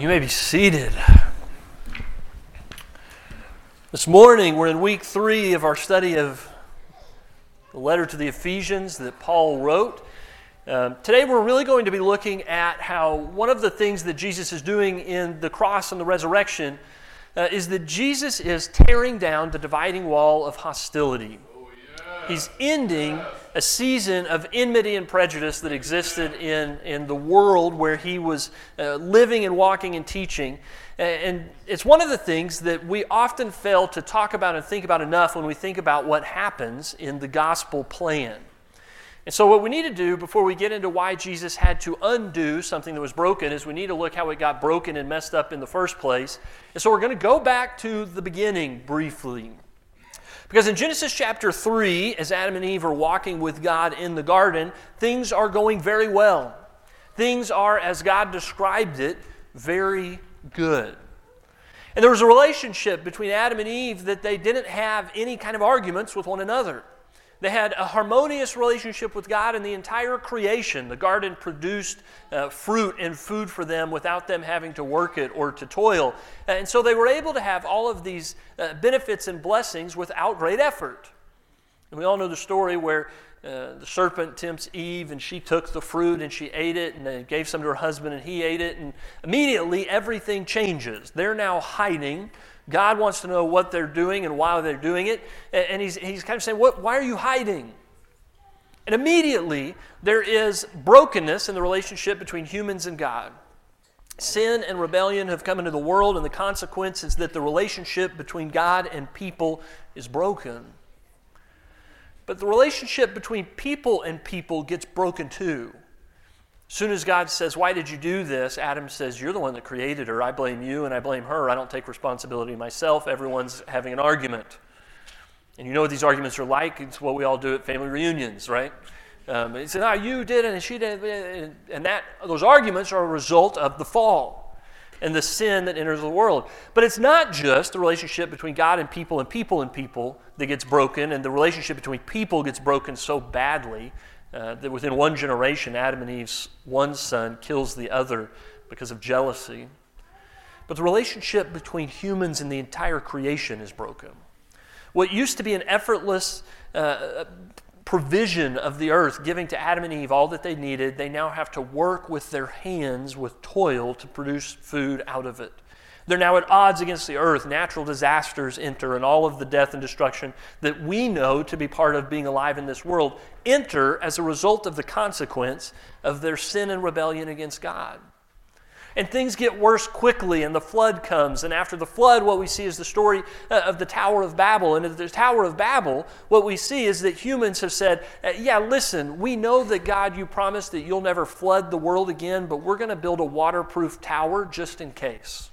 you may be seated. This morning, we're in week three of our study of the letter to the Ephesians that Paul wrote. Um, today, we're really going to be looking at how one of the things that Jesus is doing in the cross and the resurrection uh, is that Jesus is tearing down the dividing wall of hostility. He's ending a season of enmity and prejudice that existed in, in the world where he was uh, living and walking and teaching. And it's one of the things that we often fail to talk about and think about enough when we think about what happens in the gospel plan. And so, what we need to do before we get into why Jesus had to undo something that was broken is we need to look how it got broken and messed up in the first place. And so, we're going to go back to the beginning briefly. Because in Genesis chapter 3, as Adam and Eve are walking with God in the garden, things are going very well. Things are, as God described it, very good. And there was a relationship between Adam and Eve that they didn't have any kind of arguments with one another. They had a harmonious relationship with God and the entire creation. The garden produced uh, fruit and food for them without them having to work it or to toil. And so they were able to have all of these uh, benefits and blessings without great effort. And we all know the story where uh, the serpent tempts Eve and she took the fruit and she ate it and then gave some to her husband and he ate it. And immediately everything changes. They're now hiding God wants to know what they're doing and why they're doing it. And he's, he's kind of saying, what, Why are you hiding? And immediately, there is brokenness in the relationship between humans and God. Sin and rebellion have come into the world, and the consequence is that the relationship between God and people is broken. But the relationship between people and people gets broken too. As soon as God says, Why did you do this? Adam says, You're the one that created her. I blame you and I blame her. I don't take responsibility myself. Everyone's having an argument. And you know what these arguments are like? It's what we all do at family reunions, right? Um, he said, "Ah, you did it, and she did it," and that those arguments are a result of the fall and the sin that enters the world. But it's not just the relationship between God and people and people and people that gets broken, and the relationship between people gets broken so badly uh, that within one generation, Adam and Eve's one son kills the other because of jealousy. But the relationship between humans and the entire creation is broken. What used to be an effortless uh, provision of the earth, giving to Adam and Eve all that they needed, they now have to work with their hands with toil to produce food out of it. They're now at odds against the earth. Natural disasters enter, and all of the death and destruction that we know to be part of being alive in this world enter as a result of the consequence of their sin and rebellion against God. And things get worse quickly, and the flood comes. And after the flood, what we see is the story uh, of the Tower of Babel. And at the Tower of Babel, what we see is that humans have said, uh, Yeah, listen, we know that God, you promised that you'll never flood the world again, but we're going to build a waterproof tower just in case.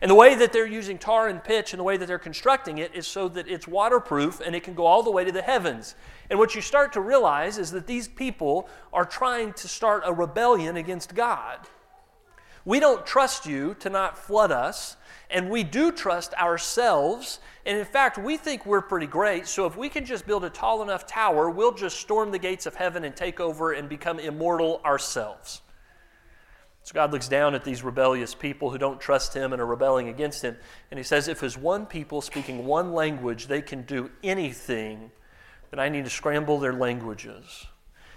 And the way that they're using tar and pitch and the way that they're constructing it is so that it's waterproof and it can go all the way to the heavens. And what you start to realize is that these people are trying to start a rebellion against God. We don't trust you to not flood us, and we do trust ourselves. And in fact, we think we're pretty great, so if we can just build a tall enough tower, we'll just storm the gates of heaven and take over and become immortal ourselves. So God looks down at these rebellious people who don't trust Him and are rebelling against Him. And He says, if as one people speaking one language they can do anything, then I need to scramble their languages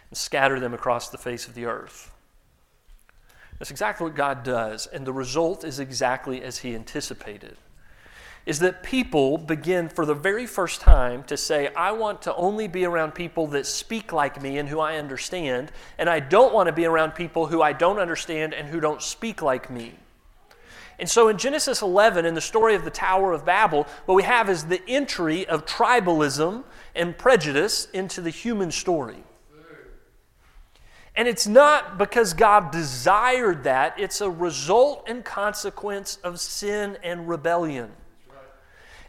and scatter them across the face of the earth. That's exactly what God does, and the result is exactly as He anticipated is that people begin for the very first time to say, I want to only be around people that speak like me and who I understand, and I don't want to be around people who I don't understand and who don't speak like me. And so in Genesis 11, in the story of the Tower of Babel, what we have is the entry of tribalism and prejudice into the human story. And it's not because God desired that, it's a result and consequence of sin and rebellion.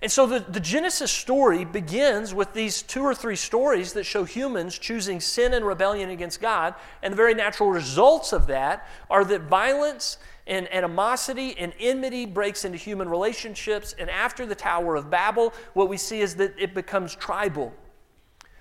And so the, the Genesis story begins with these two or three stories that show humans choosing sin and rebellion against God. And the very natural results of that are that violence and animosity and enmity breaks into human relationships. And after the Tower of Babel, what we see is that it becomes tribal.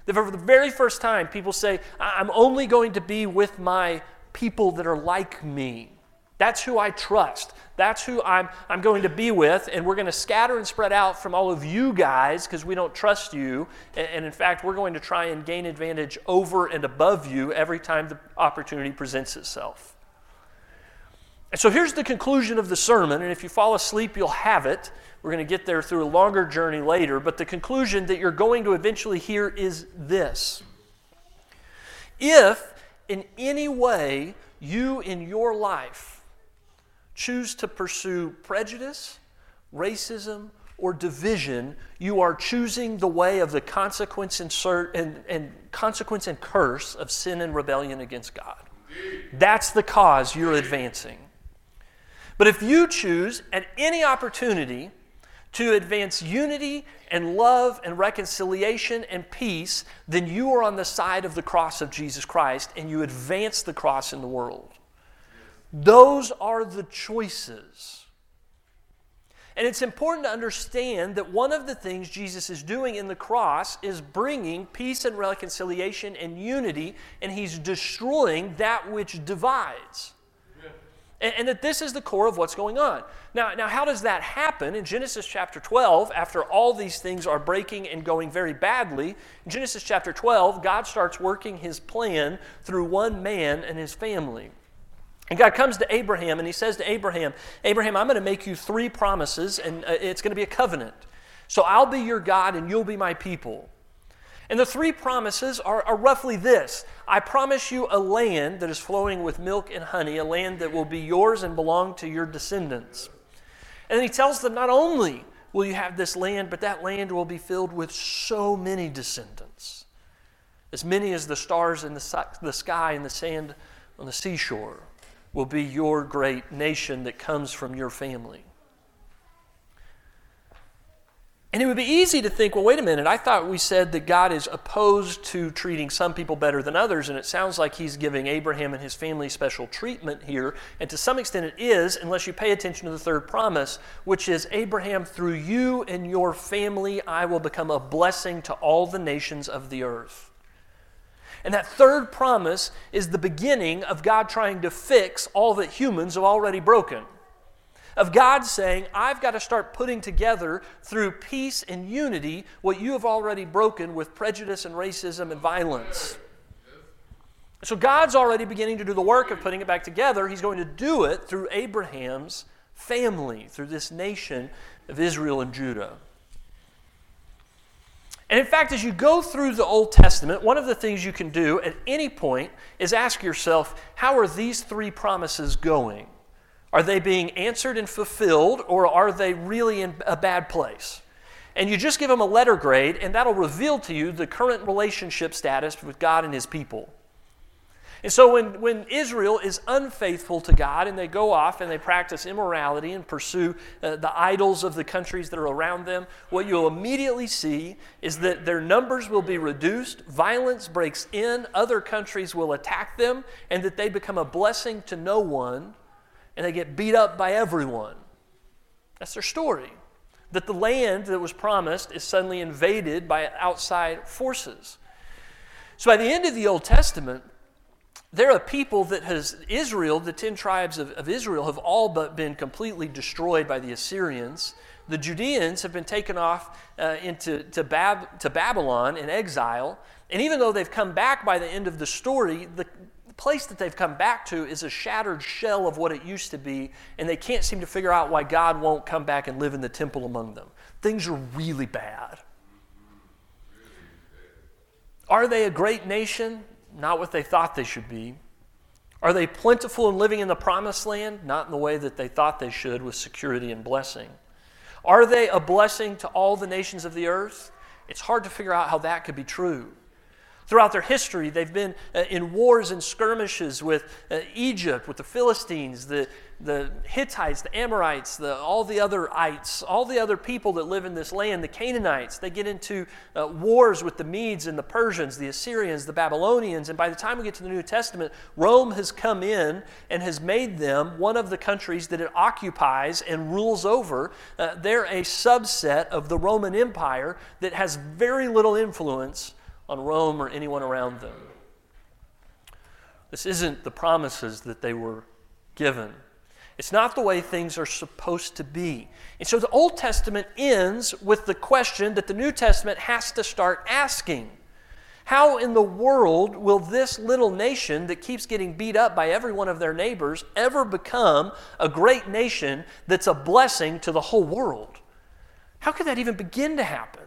That for the very first time, people say, I'm only going to be with my people that are like me. That's who I trust. That's who I'm, I'm going to be with. And we're going to scatter and spread out from all of you guys because we don't trust you. And, and, in fact, we're going to try and gain advantage over and above you every time the opportunity presents itself. And so here's the conclusion of the sermon. And if you fall asleep, you'll have it. We're going to get there through a longer journey later. But the conclusion that you're going to eventually hear is this If in any way you in your life choose to pursue prejudice, racism, or division, you are choosing the way of the consequence and, and, and, consequence and curse of sin and rebellion against God. That's the cause you're advancing. But if you choose at any opportunity to advance unity and love and reconciliation and peace, then you are on the side of the cross of Jesus Christ and you advance the cross in the world. Those are the choices. And it's important to understand that one of the things Jesus is doing in the cross is bringing peace and reconciliation and unity, and he's destroying that which divides. And, and, that this is the core of what's going on. Now, now, how does that happen? In Genesis chapter 12, after all these things are breaking and going very badly, in Genesis chapter 12, God starts working his plan through one man and his family. And God comes to Abraham and he says to Abraham, Abraham, I'm going to make you three promises and uh, it's going to be a covenant. So I'll be your God and you'll be my people. And the three promises are, are, roughly this I promise you a land that is flowing with milk and honey, a land that will be yours and belong to your descendants. And he tells them not only will you have this land, but that land will be filled with so many descendants, as many as the stars in the, the sky and the sand on the seashore will be your great nation that comes from your family. And it would be easy to think, well, wait a minute, I thought we said that God is opposed to treating some people better than others, and it sounds like he's giving Abraham and his family special treatment here. And to some extent it is, unless you pay attention to the third promise, which is Abraham, through you and your family, I will become a blessing to all the nations of the earth. And that third promise is the beginning of God trying to fix all that humans have already broken. Of God saying, I've got to start putting together through peace and unity what you have already broken with prejudice and racism and violence. So God's already beginning to do the work of putting it back together. He's going to do it through Abraham's family, through this nation of Israel and Judah. And in fact, as you go through the Old Testament, one of the things you can do at any point is ask yourself how are these three promises going? Are they being answered and fulfilled, or are they really in a bad place? And you just give them a letter grade, and that'll reveal to you the current relationship status with God and His people. And so when, when Israel is unfaithful to God and they go off and they practice immorality and pursue uh, the idols of the countries that are around them, what you'll immediately see is that their numbers will be reduced, violence breaks in, other countries will attack them, and that they become a blessing to no one and they get beat up by everyone. That's their story. That the land that was promised is suddenly invaded by outside forces. So by the end of the Old Testament, there are people that has Israel, the ten tribes of, of Israel, have all but been completely destroyed by the Assyrians. The Judeans have been taken off uh, into to, Bab, to Babylon in exile. And even though they've come back by the end of the story, the place that they've come back to is a shattered shell of what it used to be, and they can't seem to figure out why God won't come back and live in the temple among them. Things are really bad. Are they a great nation? not what they thought they should be? Are they plentiful and living in the promised land? Not in the way that they thought they should, with security and blessing. Are they a blessing to all the nations of the earth? It's hard to figure out how that could be true. Throughout their history, they've been uh, in wars and skirmishes with uh, Egypt, with the Philistines, the, the Hittites, the Amorites, the, all the other ites, all the other people that live in this land, the Canaanites. They get into uh, wars with the Medes and the Persians, the Assyrians, the Babylonians. And by the time we get to the New Testament, Rome has come in and has made them one of the countries that it occupies and rules over. Uh, they're a subset of the Roman Empire that has very little influence on Rome or anyone around them. This isn't the promises that they were given. It's not the way things are supposed to be. And so the Old Testament ends with the question that the New Testament has to start asking How in the world will this little nation that keeps getting beat up by every one of their neighbors ever become a great nation that's a blessing to the whole world? How could that even begin to happen?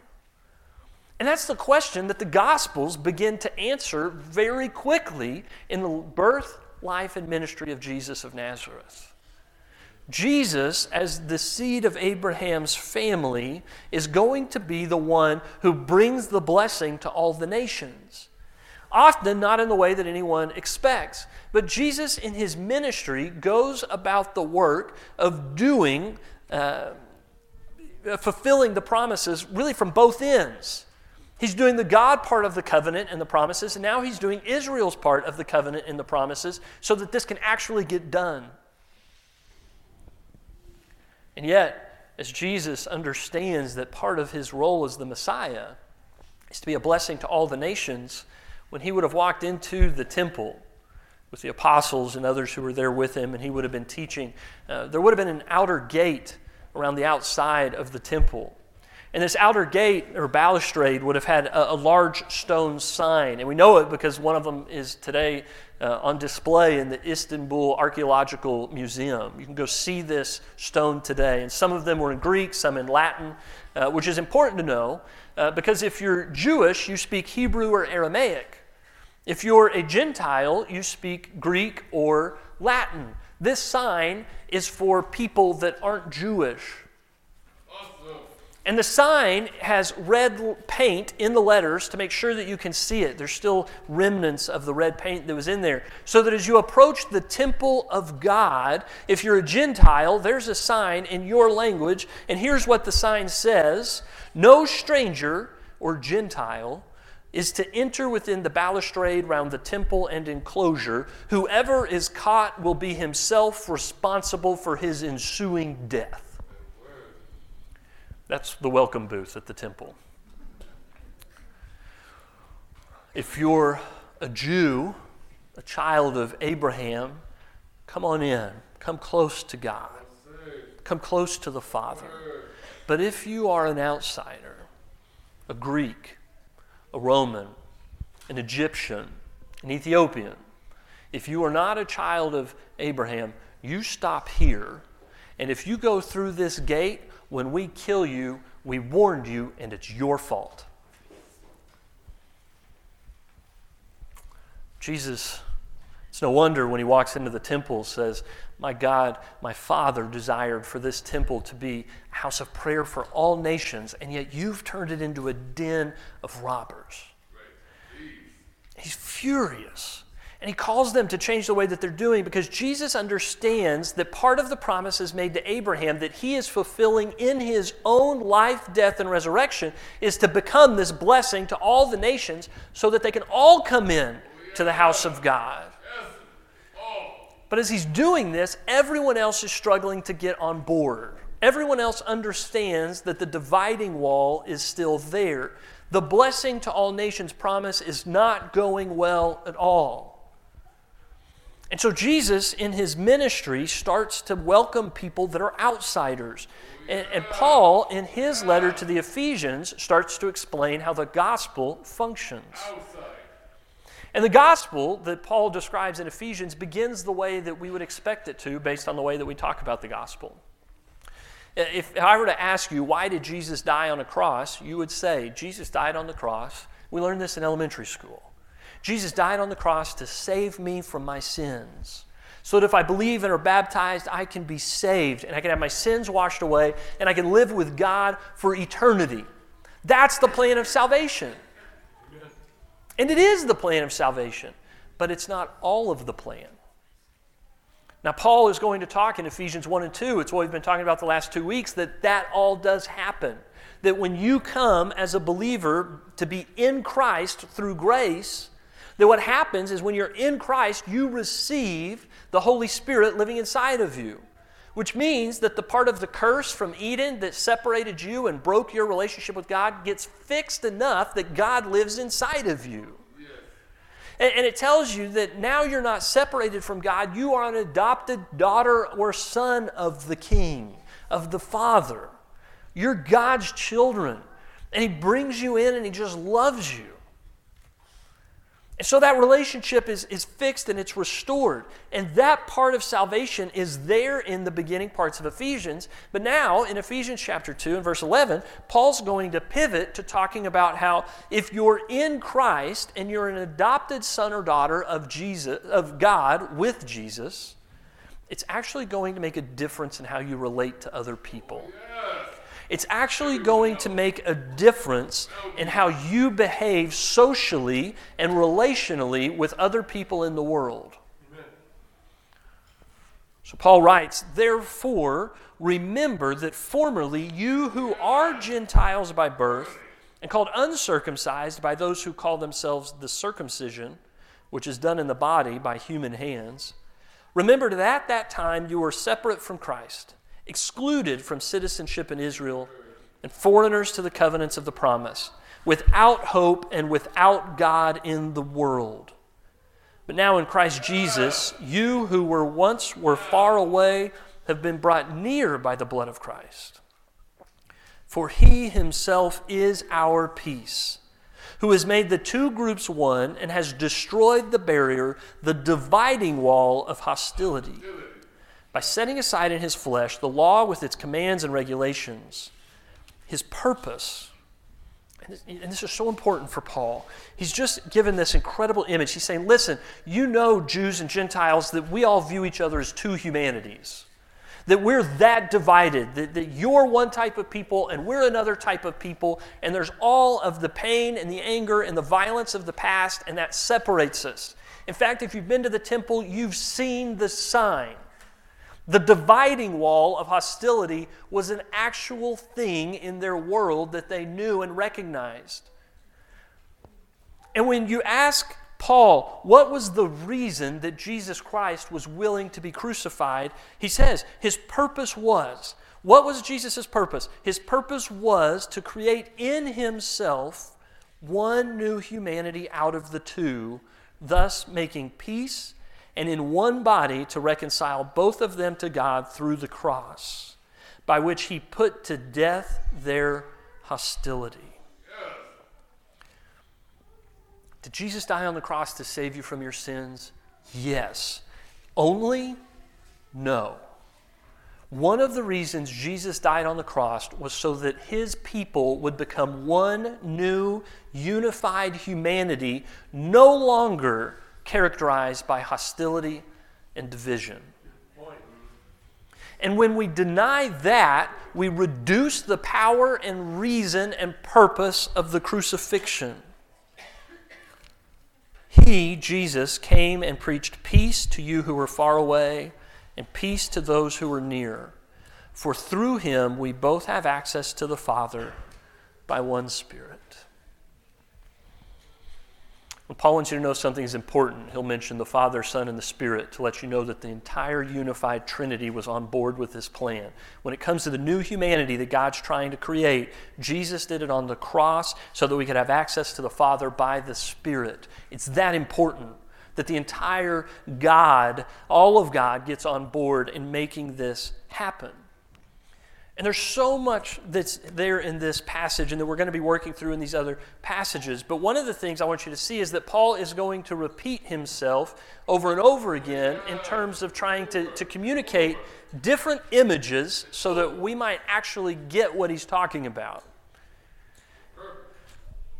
And that's the question that the Gospels begin to answer very quickly in the birth, life, and ministry of Jesus of Nazareth. Jesus, as the seed of Abraham's family, is going to be the one who brings the blessing to all the nations. Often not in the way that anyone expects. But Jesus, in his ministry, goes about the work of doing, uh, fulfilling the promises really from both ends. He's doing the God part of the covenant and the promises, and now he's doing Israel's part of the covenant and the promises so that this can actually get done. And yet, as Jesus understands that part of his role as the Messiah is to be a blessing to all the nations, when he would have walked into the temple with the apostles and others who were there with him, and he would have been teaching, uh, there would have been an outer gate around the outside of the temple. And this outer gate or balustrade would have had a, a, large stone sign. And we know it because one of them is today uh, on display in the Istanbul Archaeological Museum. You can go see this stone today. And some of them were in Greek, some in Latin, uh, which is important to know uh, because if you're Jewish, you speak Hebrew or Aramaic. If you're a Gentile, you speak Greek or Latin. This sign is for people that aren't Jewish. And the sign has red paint in the letters to make sure that you can see it. There's still remnants of the red paint that was in there. So that as you approach the temple of God, if you're a Gentile, there's a sign in your language. And here's what the sign says No stranger or Gentile is to enter within the balustrade round the temple and enclosure. Whoever is caught will be himself responsible for his ensuing death. That's the welcome booth at the temple. If you're a Jew, a child of Abraham, come on in. Come close to God. Come close to the Father. But if you are an outsider, a Greek, a Roman, an Egyptian, an Ethiopian, if you are not a child of Abraham, you stop here. And if you go through this gate, when we kill you, we warned you, and it's your fault. Jesus, it's no wonder when he walks into the temple says, My God, my Father desired for this temple to be a house of prayer for all nations, and yet you've turned it into a den of robbers. He's furious. And he calls them to change the way that they're doing because Jesus understands that part of the promises made to Abraham that he is fulfilling in his own life, death, and resurrection is to become this blessing to all the nations so that they can all come in to the house of God. But as he's doing this, everyone else is struggling to get on board. Everyone else understands that the dividing wall is still there. The blessing to all nations promise is not going well at all. And so Jesus, in his ministry, starts to welcome people that are outsiders. And, and, Paul, in his letter to the Ephesians, starts to explain how the gospel functions. And the gospel that Paul describes in Ephesians begins the way that we would expect it to, based on the way that we talk about the gospel. If I were to ask you, why did Jesus die on a cross? You would say, Jesus died on the cross. We learned this in elementary school. Jesus died on the cross to save me from my sins. So that if I believe and are baptized, I can be saved and I can have my sins washed away and I can live with God for eternity. That's the plan of salvation. And it is the plan of salvation, but it's not all of the plan. Now, Paul is going to talk in Ephesians 1 and 2, it's what we've been talking about the last two weeks, that that all does happen. That when you come as a believer to be in Christ through grace, that what happens is when you're in Christ, you receive the Holy Spirit living inside of you, which means that the part of the curse from Eden that separated you and broke your relationship with God gets fixed enough that God lives inside of you. And, and it tells you that now you're not separated from God, you are an adopted daughter or son of the King, of the Father. You're God's children. And He brings you in and He just loves you. So that relationship is, is fixed and it's restored. And that part of salvation is there in the beginning parts of Ephesians. But now, in Ephesians chapter 2 and verse 11, Paul's going to pivot to talking about how if you're in Christ and you're an adopted son or daughter of, Jesus, of God with Jesus, it's actually going to make a difference in how you relate to other people. It's actually going to make a difference in how you behave socially and relationally with other people in the world. So Paul writes, Therefore, remember that formerly you who are Gentiles by birth and called uncircumcised by those who call themselves the circumcision, which is done in the body by human hands, remember that at that time you were separate from Christ excluded from citizenship in Israel, and foreigners to the covenants of the promise, without hope and without God in the world. But now in Christ Jesus, you who were once were far away have been brought near by the blood of Christ. For he himself is our peace, who has made the two groups one and has destroyed the barrier, the dividing wall of hostility by setting aside in his flesh the law with its commands and regulations, his purpose. And this is so important for Paul. He's just given this incredible image. He's saying, listen, you know, Jews and Gentiles, that we all view each other as two humanities. That we're that divided, that, that you're one type of people and we're another type of people, and there's all of the pain and the anger and the violence of the past, and that separates us. In fact, if you've been to the temple, you've seen the sign the dividing wall of hostility was an actual thing in their world that they knew and recognized. And when you ask Paul, what was the reason that Jesus Christ was willing to be crucified? He says his purpose was. What was Jesus' purpose? His purpose was to create in himself one new humanity out of the two, thus making peace and in one body to reconcile both of them to God through the cross, by which he put to death their hostility. Did Jesus die on the cross to save you from your sins? Yes. Only? No. One of the reasons Jesus died on the cross was so that his people would become one new, unified humanity, no longer characterized by hostility and division. And when we deny that, we reduce the power and reason and purpose of the crucifixion. He, Jesus, came and preached peace to you who were far away and peace to those who were near. For through him we both have access to the Father by one Spirit. When Paul wants you to know something is important, he'll mention the Father, Son, and the Spirit to let you know that the entire unified Trinity was on board with this plan. When it comes to the new humanity that God's trying to create, Jesus did it on the cross so that we could have access to the Father by the Spirit. It's that important that the entire God, all of God, gets on board in making this happen. And there's so much that's there in this passage and that we're going to be working through in these other passages. But one of the things I want you to see is that Paul is going to repeat himself over and over again in terms of trying to, to communicate different images so that we might actually get what he's talking about.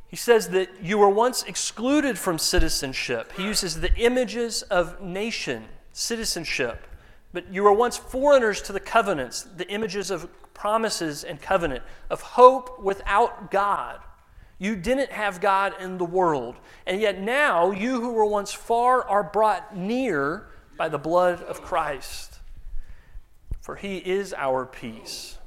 He says that you were once excluded from citizenship. He uses the images of nation, citizenship. But you were once foreigners to the covenants, the images of promises and covenant, of hope without God. You didn't have God in the world. And yet now, you who were once far are brought near by the blood of Christ. For he is our peace.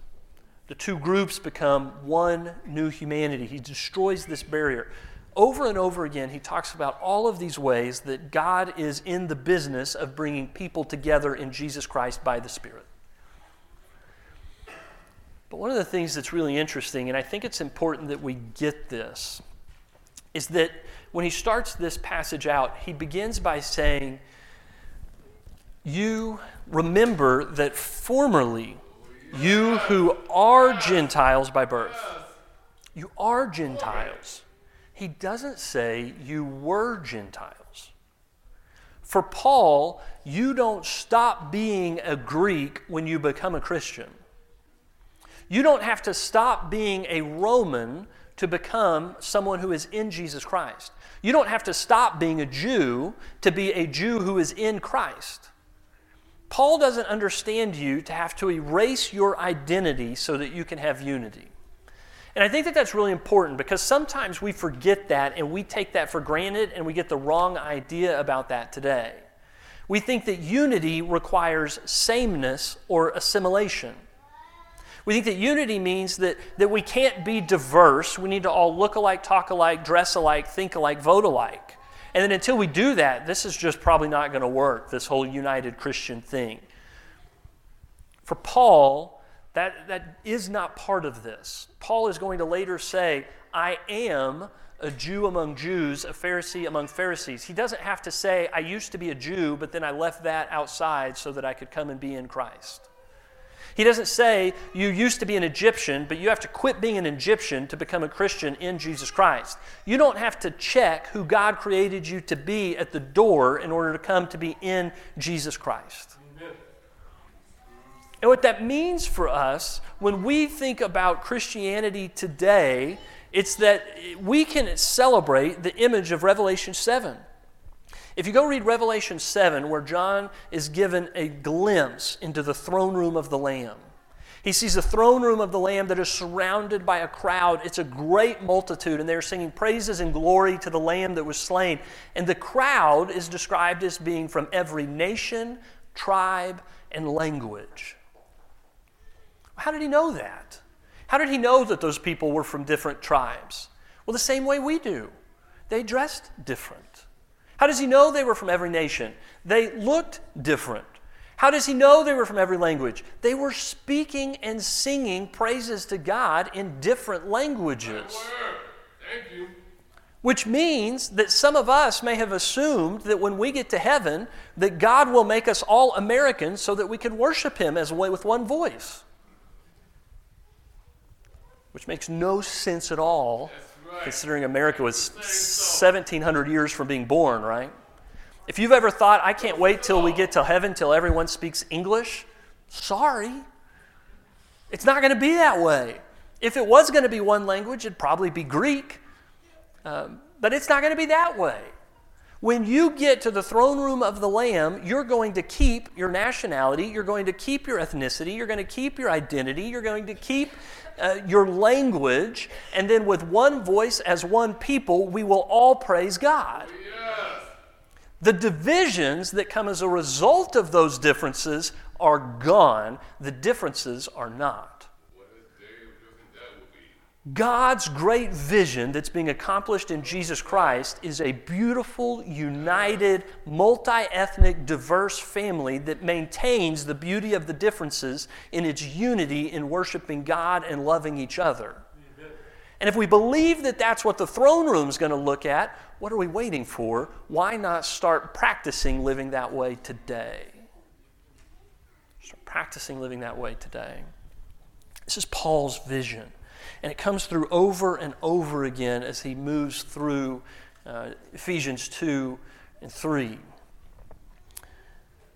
The two groups become one new humanity. He destroys this barrier. Over and over again, he talks about all of these ways that God is in the business of bringing people together in Jesus Christ by the Spirit. But one of the things that's really interesting, and I think it's important that we get this, is that when he starts this passage out, he begins by saying, You remember that formerly you who are Gentiles by birth, you are Gentiles. He doesn't say you were Gentiles. For Paul, you don't stop being a Greek when you become a Christian. You don't have to stop being a Roman to become someone who is in Jesus Christ. You don't have to stop being a Jew to be a Jew who is in Christ. Paul doesn't understand you to have to erase your identity so that you can have unity. And I think that that's really important because sometimes we forget that and we take that for granted and we get the wrong idea about that today. We think that unity requires sameness or assimilation. We think that unity means that, that we can't be diverse. We need to all look alike, talk alike, dress alike, think alike, vote alike. And then until we do that, this is just probably not going to work, this whole united Christian thing. For Paul, that, that is not part of this. Paul is going to later say, I am a Jew among Jews, a Pharisee among Pharisees. He doesn't have to say, I used to be a Jew, but then I left that outside so that I could come and be in Christ. He doesn't say you used to be an Egyptian, but you have to quit being an Egyptian to become a Christian in Jesus Christ. You don't have to check who God created you to be at the door in order to come to be in Jesus Christ. And what that means for us when we think about Christianity today, it's that we can celebrate the image of Revelation 7. If you go read Revelation 7, where John is given a glimpse into the throne room of the Lamb, he sees the throne room of the Lamb that is surrounded by a crowd. It's a great multitude, and they're singing praises and glory to the Lamb that was slain. And the crowd is described as being from every nation, tribe, and language. How did he know that? How did he know that those people were from different tribes? Well, the same way we do. They dressed different. How does he know they were from every nation? They looked different. How does he know they were from every language? They were speaking and singing praises to God in different languages. Thank you. Which means that some of us may have assumed that when we get to heaven, that God will make us all Americans so that we can worship Him as way with one voice. Which makes no sense at all considering America was 1700 years from being born, right? If you've ever thought, I can't wait till we get to heaven till everyone speaks English, sorry. It's not going to be that way. If it was going to be one language, it'd probably be Greek. Um, but it's not going to be that way. When you get to the throne room of the Lamb, you're going to keep your nationality, you're going to keep your ethnicity, you're going to keep your identity, you're going to keep uh, your language, and then with one voice as one people, we will all praise God. Yes. The divisions that come as a result of those differences are gone, the differences are not. God's great vision that's being accomplished in Jesus Christ is a beautiful, united, multi ethnic, diverse family that maintains the beauty of the differences in its unity in worshiping God and loving each other. And if we believe that that's what the throne room is going to look at, what are we waiting for? Why not start practicing living that way today? Start practicing living that way today. This is Paul's vision. And it comes through over and over again as he moves through uh, Ephesians 2 and 3.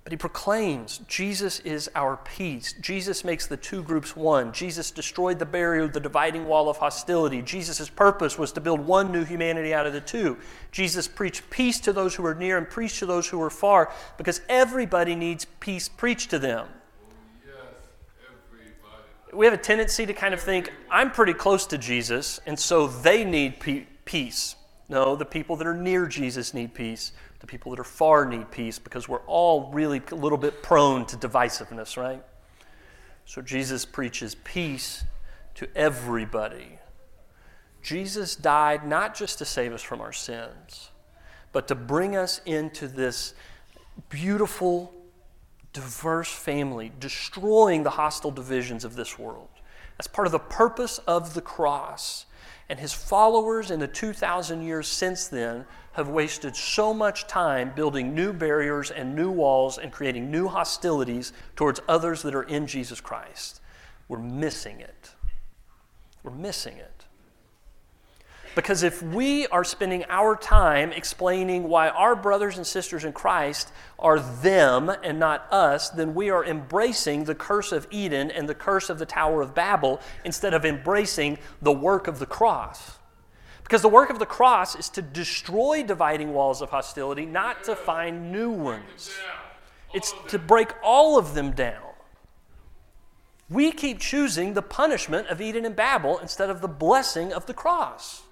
But he proclaims Jesus is our peace. Jesus makes the two groups one. Jesus destroyed the barrier, the dividing wall of hostility. Jesus' purpose was to build one new humanity out of the two. Jesus preached peace to those who are near and preached to those who are far because everybody needs peace preached to them we have a tendency to kind of think, I'm pretty close to Jesus, and so they need pe- peace. No, the people that are near Jesus need peace. The people that are far need peace because we're all really a little bit prone to divisiveness, right? So Jesus preaches peace to everybody. Jesus died not just to save us from our sins, but to bring us into this beautiful diverse family, destroying the hostile divisions of this world. That's part of the purpose of the cross. And his followers in the 2,000 years since then have wasted so much time building new barriers and new walls and creating new hostilities towards others that are in Jesus Christ. We're missing it. We're missing it. Because if we are spending our time explaining why our brothers and sisters in Christ are them and not us, then we are embracing the curse of Eden and the curse of the Tower of Babel instead of embracing the work of the cross. Because the work of the cross is to destroy dividing walls of hostility, not to find new ones. It's to break all of them down. We keep choosing the punishment of Eden and Babel instead of the blessing of the cross.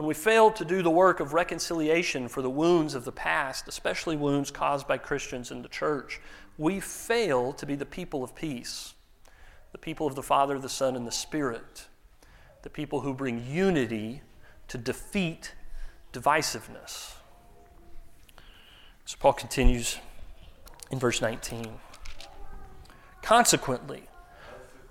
When we fail to do the work of reconciliation for the wounds of the past, especially wounds caused by Christians in the church, we fail to be the people of peace, the people of the Father, the Son, and the Spirit, the people who bring unity to defeat divisiveness. So Paul continues in verse 19. Consequently,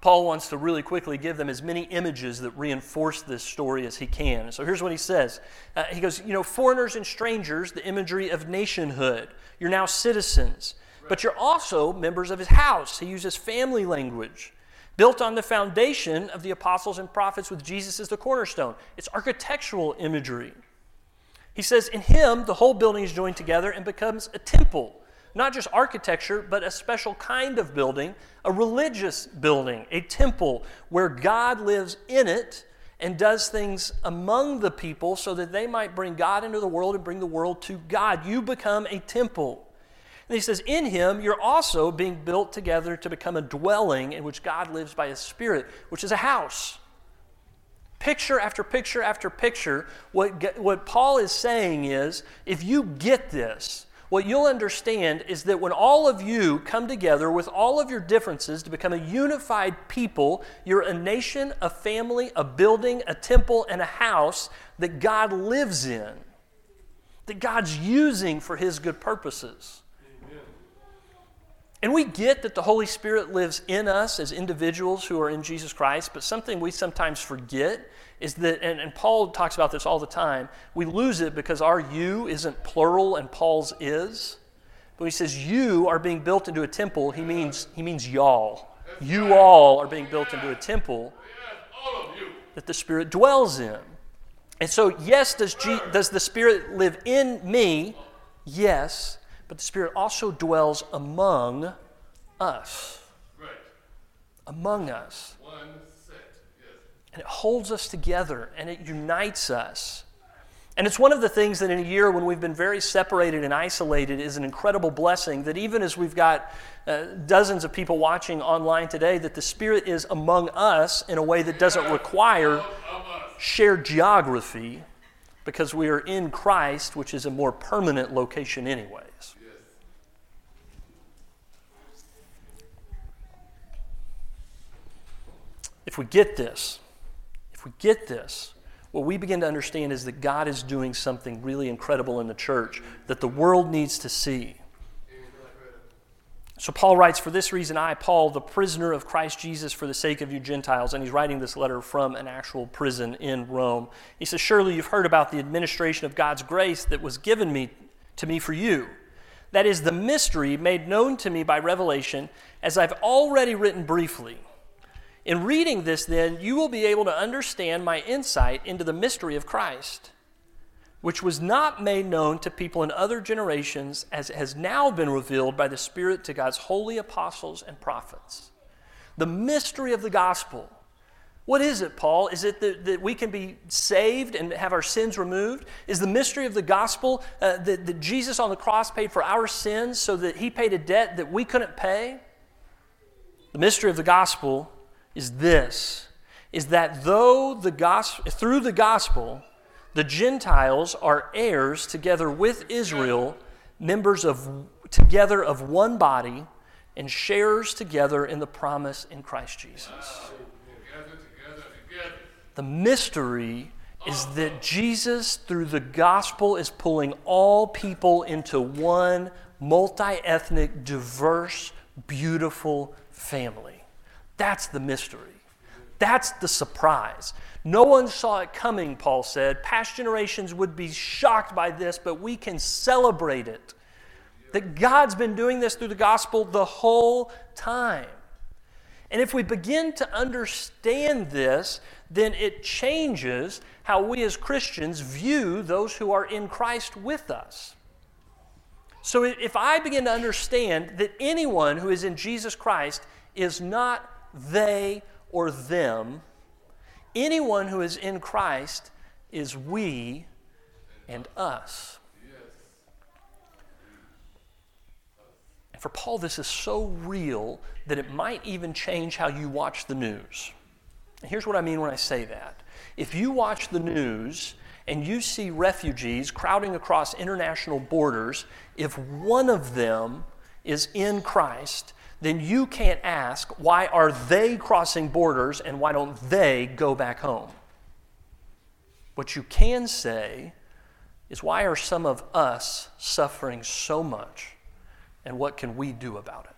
Paul wants to really quickly give them as many images that reinforce this story as he can. So here's what he says uh, He goes, You know, foreigners and strangers, the imagery of nationhood. You're now citizens, but you're also members of his house. He uses family language. Built on the foundation of the apostles and prophets with Jesus as the cornerstone. It's architectural imagery. He says, In him, the whole building is joined together and becomes a temple not just architecture, but a special kind of building, a religious building, a temple where God lives in it and does things among the people so that they might bring God into the world and bring the world to God. You become a temple. And he says, In him, you're also being built together to become a dwelling in which God lives by his Spirit, which is a house. Picture after picture after picture, what, what Paul is saying is if you get this, what you'll understand is that when all of you come together with all of your differences to become a unified people, you're a nation, a family, a building, a temple, and a house that God lives in, that God's using for His good purposes. And we get that the Holy Spirit lives in us as individuals who are in Jesus Christ, but something we sometimes forget is that, and, and, Paul talks about this all the time, we lose it because our you isn't plural and Paul's is. But when he says you are being built into a temple, he means, he means y'all. You all are being built into a temple that the Spirit dwells in. And so, yes, does, G, does the Spirit live in me? Yes, but the Spirit also dwells among us. Right. Among us. One and it holds us together and it unites us. And it's one of the things that in a year when we've been very separated and isolated is an incredible blessing that even as we've got uh, dozens of people watching online today, that the Spirit is among us in a way that doesn't require shared geography because we are in Christ, which is a more permanent location, anyways. If we get this, get this, what we begin to understand is that God is doing something really incredible in the church that the world needs to see. So Paul writes, For this reason, I, Paul, the prisoner of Christ Jesus for the sake of you Gentiles, and he's writing this letter from an actual prison in Rome. He says, Surely you've heard about the administration of God's grace that was given me to me for you. That is the mystery made known to me by revelation, as I've already written briefly. In reading this, then, you will be able to understand my insight into the mystery of Christ, which was not made known to people in other generations, as has now been revealed by the Spirit to God's holy apostles and prophets. The mystery of the gospel. What is it, Paul? Is it that, that we can be saved and have our sins removed? Is the mystery of the gospel uh, that, that Jesus on the cross paid for our sins so that he paid a debt that we couldn't pay? The mystery of the gospel is this is that though the gospel, through the gospel, the Gentiles are heirs together with Israel, members of together of one body, and sharers together in the promise in Christ Jesus. The mystery is that Jesus, through the gospel, is pulling all people into one multi ethnic, diverse, beautiful family. That's the mystery. That's the surprise. No one saw it coming, Paul said. Past generations would be shocked by this, but we can celebrate it. That God's been doing this through the gospel the whole time. And if we begin to understand this, then it changes how we as Christians view those who are in Christ with us. So if I begin to understand that anyone who is in Jesus Christ is not they or them, anyone who is in Christ is we and us. And for Paul, this is so real that it might even change how you watch the news. And here's what I mean when I say that. If you watch the news and you see refugees crowding across international borders, if one of them is in Christ, then you can't ask, why are they crossing borders and why don't they go back home? What you can say is, why are some of us suffering so much and what can we do about it?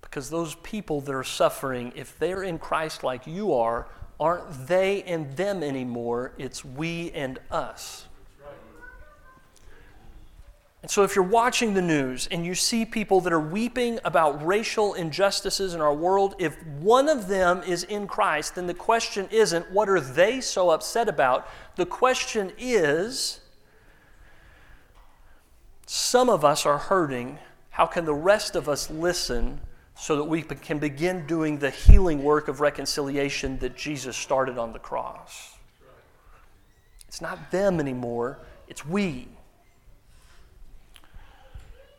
Because those people that are suffering, if they're in Christ like you are, aren't they and them anymore, it's we and us. And so, if you're watching the news and you see people that are weeping about racial injustices in our world, if one of them is in Christ, then the question isn't, what are they so upset about? The question is, some of us are hurting. How can the rest of us listen so that we can begin doing the healing work of reconciliation that Jesus started on the cross. It's not them anymore, it's we.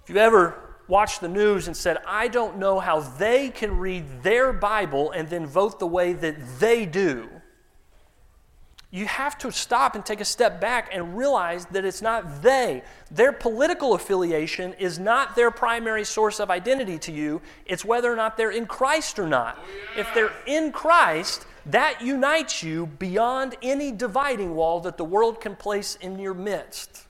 You've ever watched the news and said, I don't know how they can read their Bible and then vote the way that they do, you have to stop and take a step back and realize that it's not they. Their political affiliation is not their primary source of identity to you, it's whether or not they're in Christ or not. If they're in Christ, that unites you beyond any dividing wall that the world can place in your midst.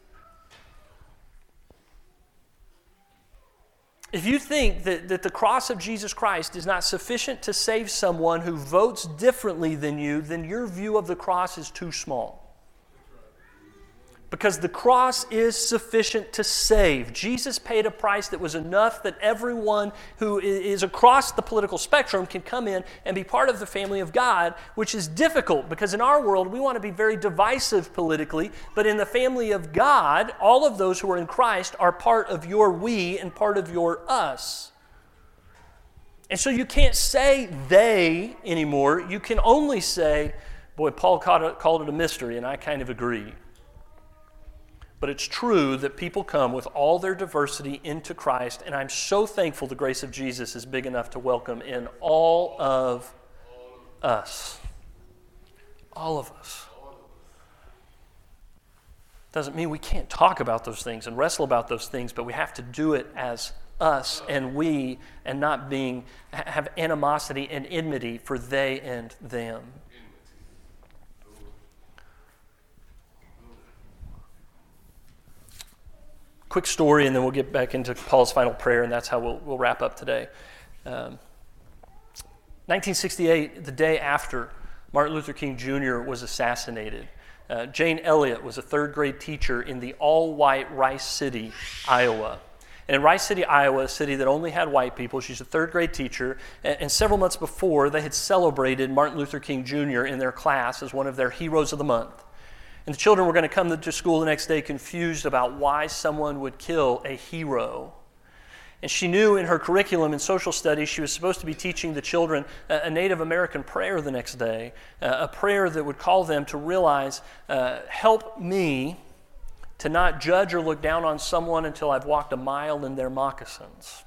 If you think that, that the cross of Jesus Christ is not sufficient to save someone who votes differently than you, then your view of the cross is too small because the cross is sufficient to save. Jesus paid a price that was enough that everyone who is across the political spectrum can come in and be part of the family of God, which is difficult because in our world we want to be very divisive politically, but in the family of God, all of those who are in Christ are part of your we and part of your us. And so you can't say they anymore. You can only say, boy, Paul called it, a mystery, and I kind of agree. But it's true that people come with all their diversity into Christ, and I'm so thankful the grace of Jesus is big enough to welcome in all of us. All of us. Doesn't mean we can't talk about those things and wrestle about those things, but we have to do it as us and we and not being have animosity and enmity for they and them. Quick story, and then we'll get back into Paul's final prayer, and that's how we'll, we'll wrap up today. Um, 1968, the day after Martin Luther King Jr. was assassinated, uh, Jane Elliott was a third grade teacher in the all white Riceville, Iowa. And in Riceville, Iowa, a city that only had white people, she's a third grade teacher. And, and several months before, they had celebrated Martin Luther King Jr. in their class as one of their heroes of the month. And the children were going to come to school the next day confused about why someone would kill a hero. And she knew in her curriculum in social studies she was supposed to be teaching the children a Native American prayer the next day, a prayer that would call them to realize, uh, help me to not judge or look down on someone until I've walked a mile in their moccasins.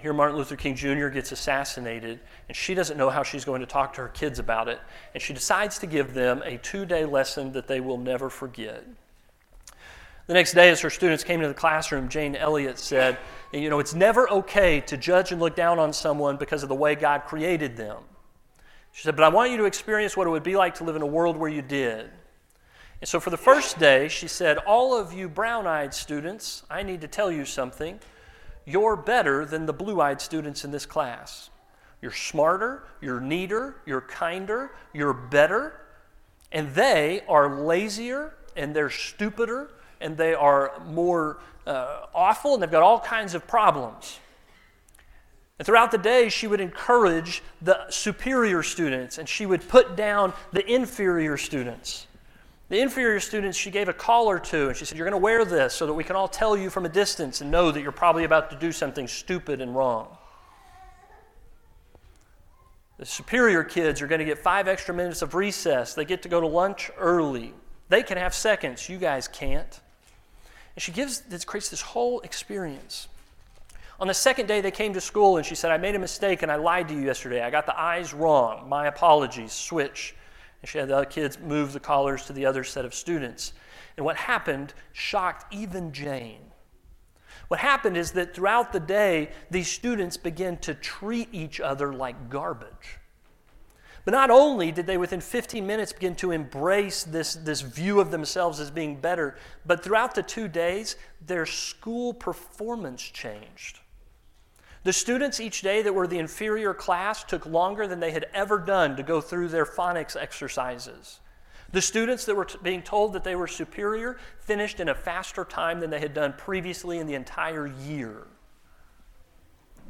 Here Martin Luther King Jr. gets assassinated, and she doesn't know how she's going to talk to her kids about it. And she decides to give them a two day lesson that they will never forget. The next day, as her students came into the classroom, Jane Elliott said, You know, it's never okay to judge and look down on someone because of the way God created them. She said, But I want you to experience what it would be like to live in a world where you did. And so for the first day, she said, All of you brown eyed students, I need to tell you something. You're better than the blue eyed students in this class. You're smarter, you're neater, you're kinder, you're better. And they are lazier and they're stupider and they are more uh, awful and they've got all kinds of problems. And throughout the day, she would encourage the superior students and she would put down the inferior students. The inferior students, she gave a collar to, and she said, You're going to wear this so that we can all tell you from a distance and know that you're probably about to do something stupid and wrong. The superior kids are going to get five extra minutes of recess. They get to go to lunch early. They can have seconds. You guys can't. And she gives this creates this whole experience. On the second day, they came to school, and she said, I made a mistake and I lied to you yesterday. I got the eyes wrong. My apologies. Switch. And she had the other kids move the collars to the other set of students. And what happened shocked even Jane. What happened is that throughout the day, these students began to treat each other like garbage. But not only did they, within 15 minutes, begin to embrace this, this view of themselves as being better, but throughout the two days, their school performance changed. The students each day that were the inferior class took longer than they had ever done to go through their phonics exercises. The students that were t- being told that they were superior finished in a faster time than they had done previously in the entire year.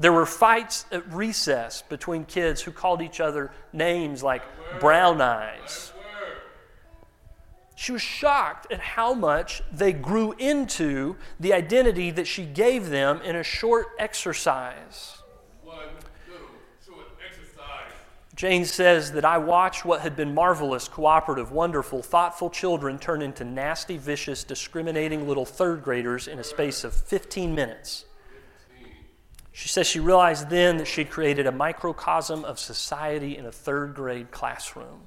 There were fights at recess between kids who called each other names like brown eyes. She was shocked at how much they grew into the identity that she gave them in a short exercise. Jane says that I watched what had been marvelous, cooperative, wonderful, thoughtful children turn into nasty, vicious, discriminating little third graders in a space of 15 minutes. She says she realized then that she'd created a microcosm of society in a third grade classroom.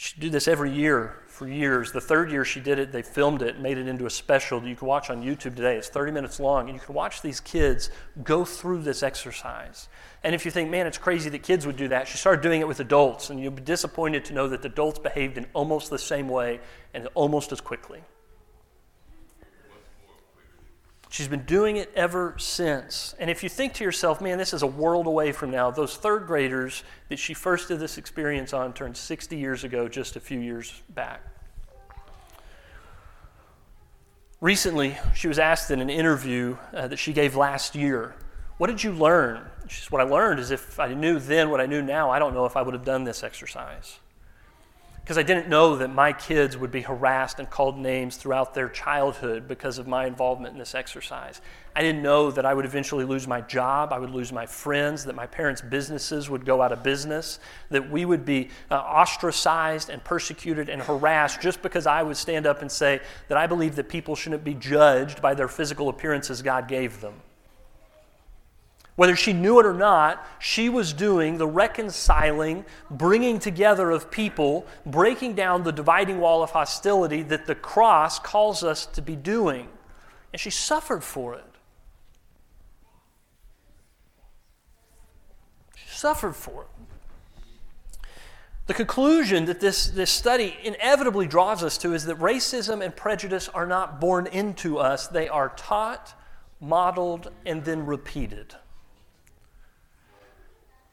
She'd do this every year for years. The third year she did it, they filmed it, made it into a special that you can watch on YouTube today. It's 30 minutes long, and you can watch these kids go through this exercise. And if you think, man, it's crazy that kids would do that, she started doing it with adults, and you'll be disappointed to know that the adults behaved in almost the same way and almost as quickly. She's been doing it ever since. And if you think to yourself, man, this is a world away from now, those third graders that she first did this experience on turned 60 years ago, just a few years back. Recently, she was asked in an interview uh, that she gave last year, What did you learn? She said, What I learned is if I knew then what I knew now, I don't know if I would have done this exercise because I didn't know that my kids would be harassed and called names throughout their childhood because of my involvement in this exercise. I didn't know that I would eventually lose my job, I would lose my friends, that my parents' businesses would go out of business, that we would be uh, ostracized and persecuted and harassed just because I would stand up and say that I believe that people shouldn't be judged by their physical appearances God gave them. Whether she knew it or not, she was doing the reconciling, bringing together of people, breaking down the dividing wall of hostility that the cross calls us to be doing. And she suffered for it. She suffered for it. The conclusion that this, this study inevitably draws us to is that racism and prejudice are not born into us, they are taught, modeled, and then repeated.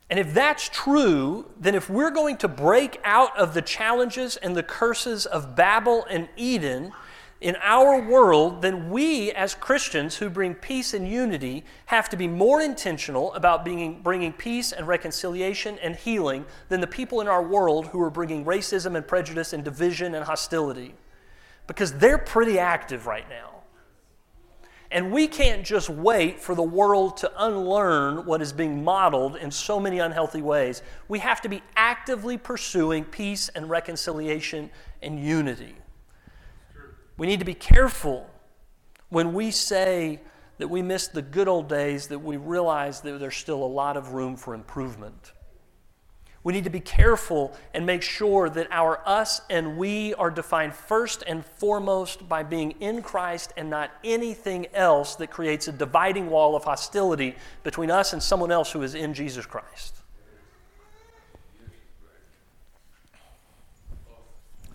And if that's true, then if we're going to break out of the challenges and the curses of Babel and Eden in our world, then we as Christians who bring peace and unity have to be more intentional about being, bringing peace and reconciliation and healing than the people in our world who are bringing racism and prejudice and division and hostility. Because they're pretty active right now. And we can't just wait for the world to unlearn what is being modeled in so many unhealthy ways. We have to be actively pursuing peace and reconciliation and unity. We need to be careful when we say that we miss the good old days, that we realize that there's still a lot of room for improvement. We need to be careful and make sure that our us and we are defined first and foremost by being in Christ and not anything else that creates a dividing wall of hostility between us and someone else who is in Jesus Christ.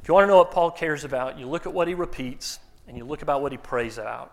If you want to know what Paul cares about, you look at what he repeats and you look about what he prays about.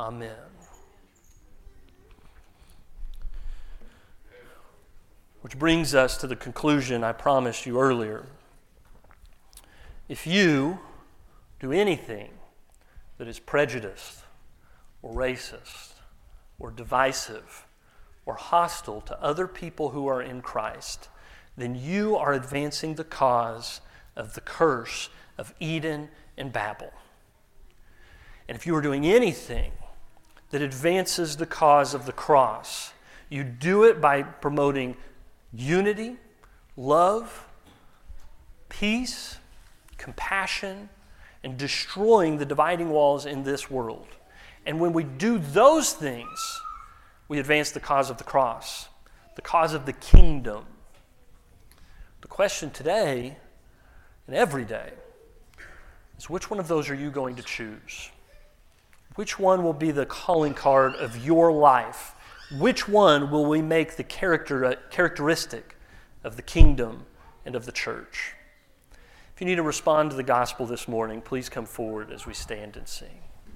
Amen. Which brings us to the conclusion I promised you earlier. If you do anything that is prejudiced or racist or divisive or hostile to other people who are in Christ, then you are advancing the cause of the curse of Eden and Babel. And if you are doing anything that advances the cause of the cross. You do it by promoting unity, love, peace, compassion, and destroying the dividing walls in this world. And when we do those things, we advance the cause of the cross, the cause of the kingdom. The question today and every day is which one of those are you going to choose? Which one will be the calling card of your life? Which one will we make the character, uh, characteristic of the kingdom and of the church? If you need to respond to the gospel this morning, please come forward as we stand and sing.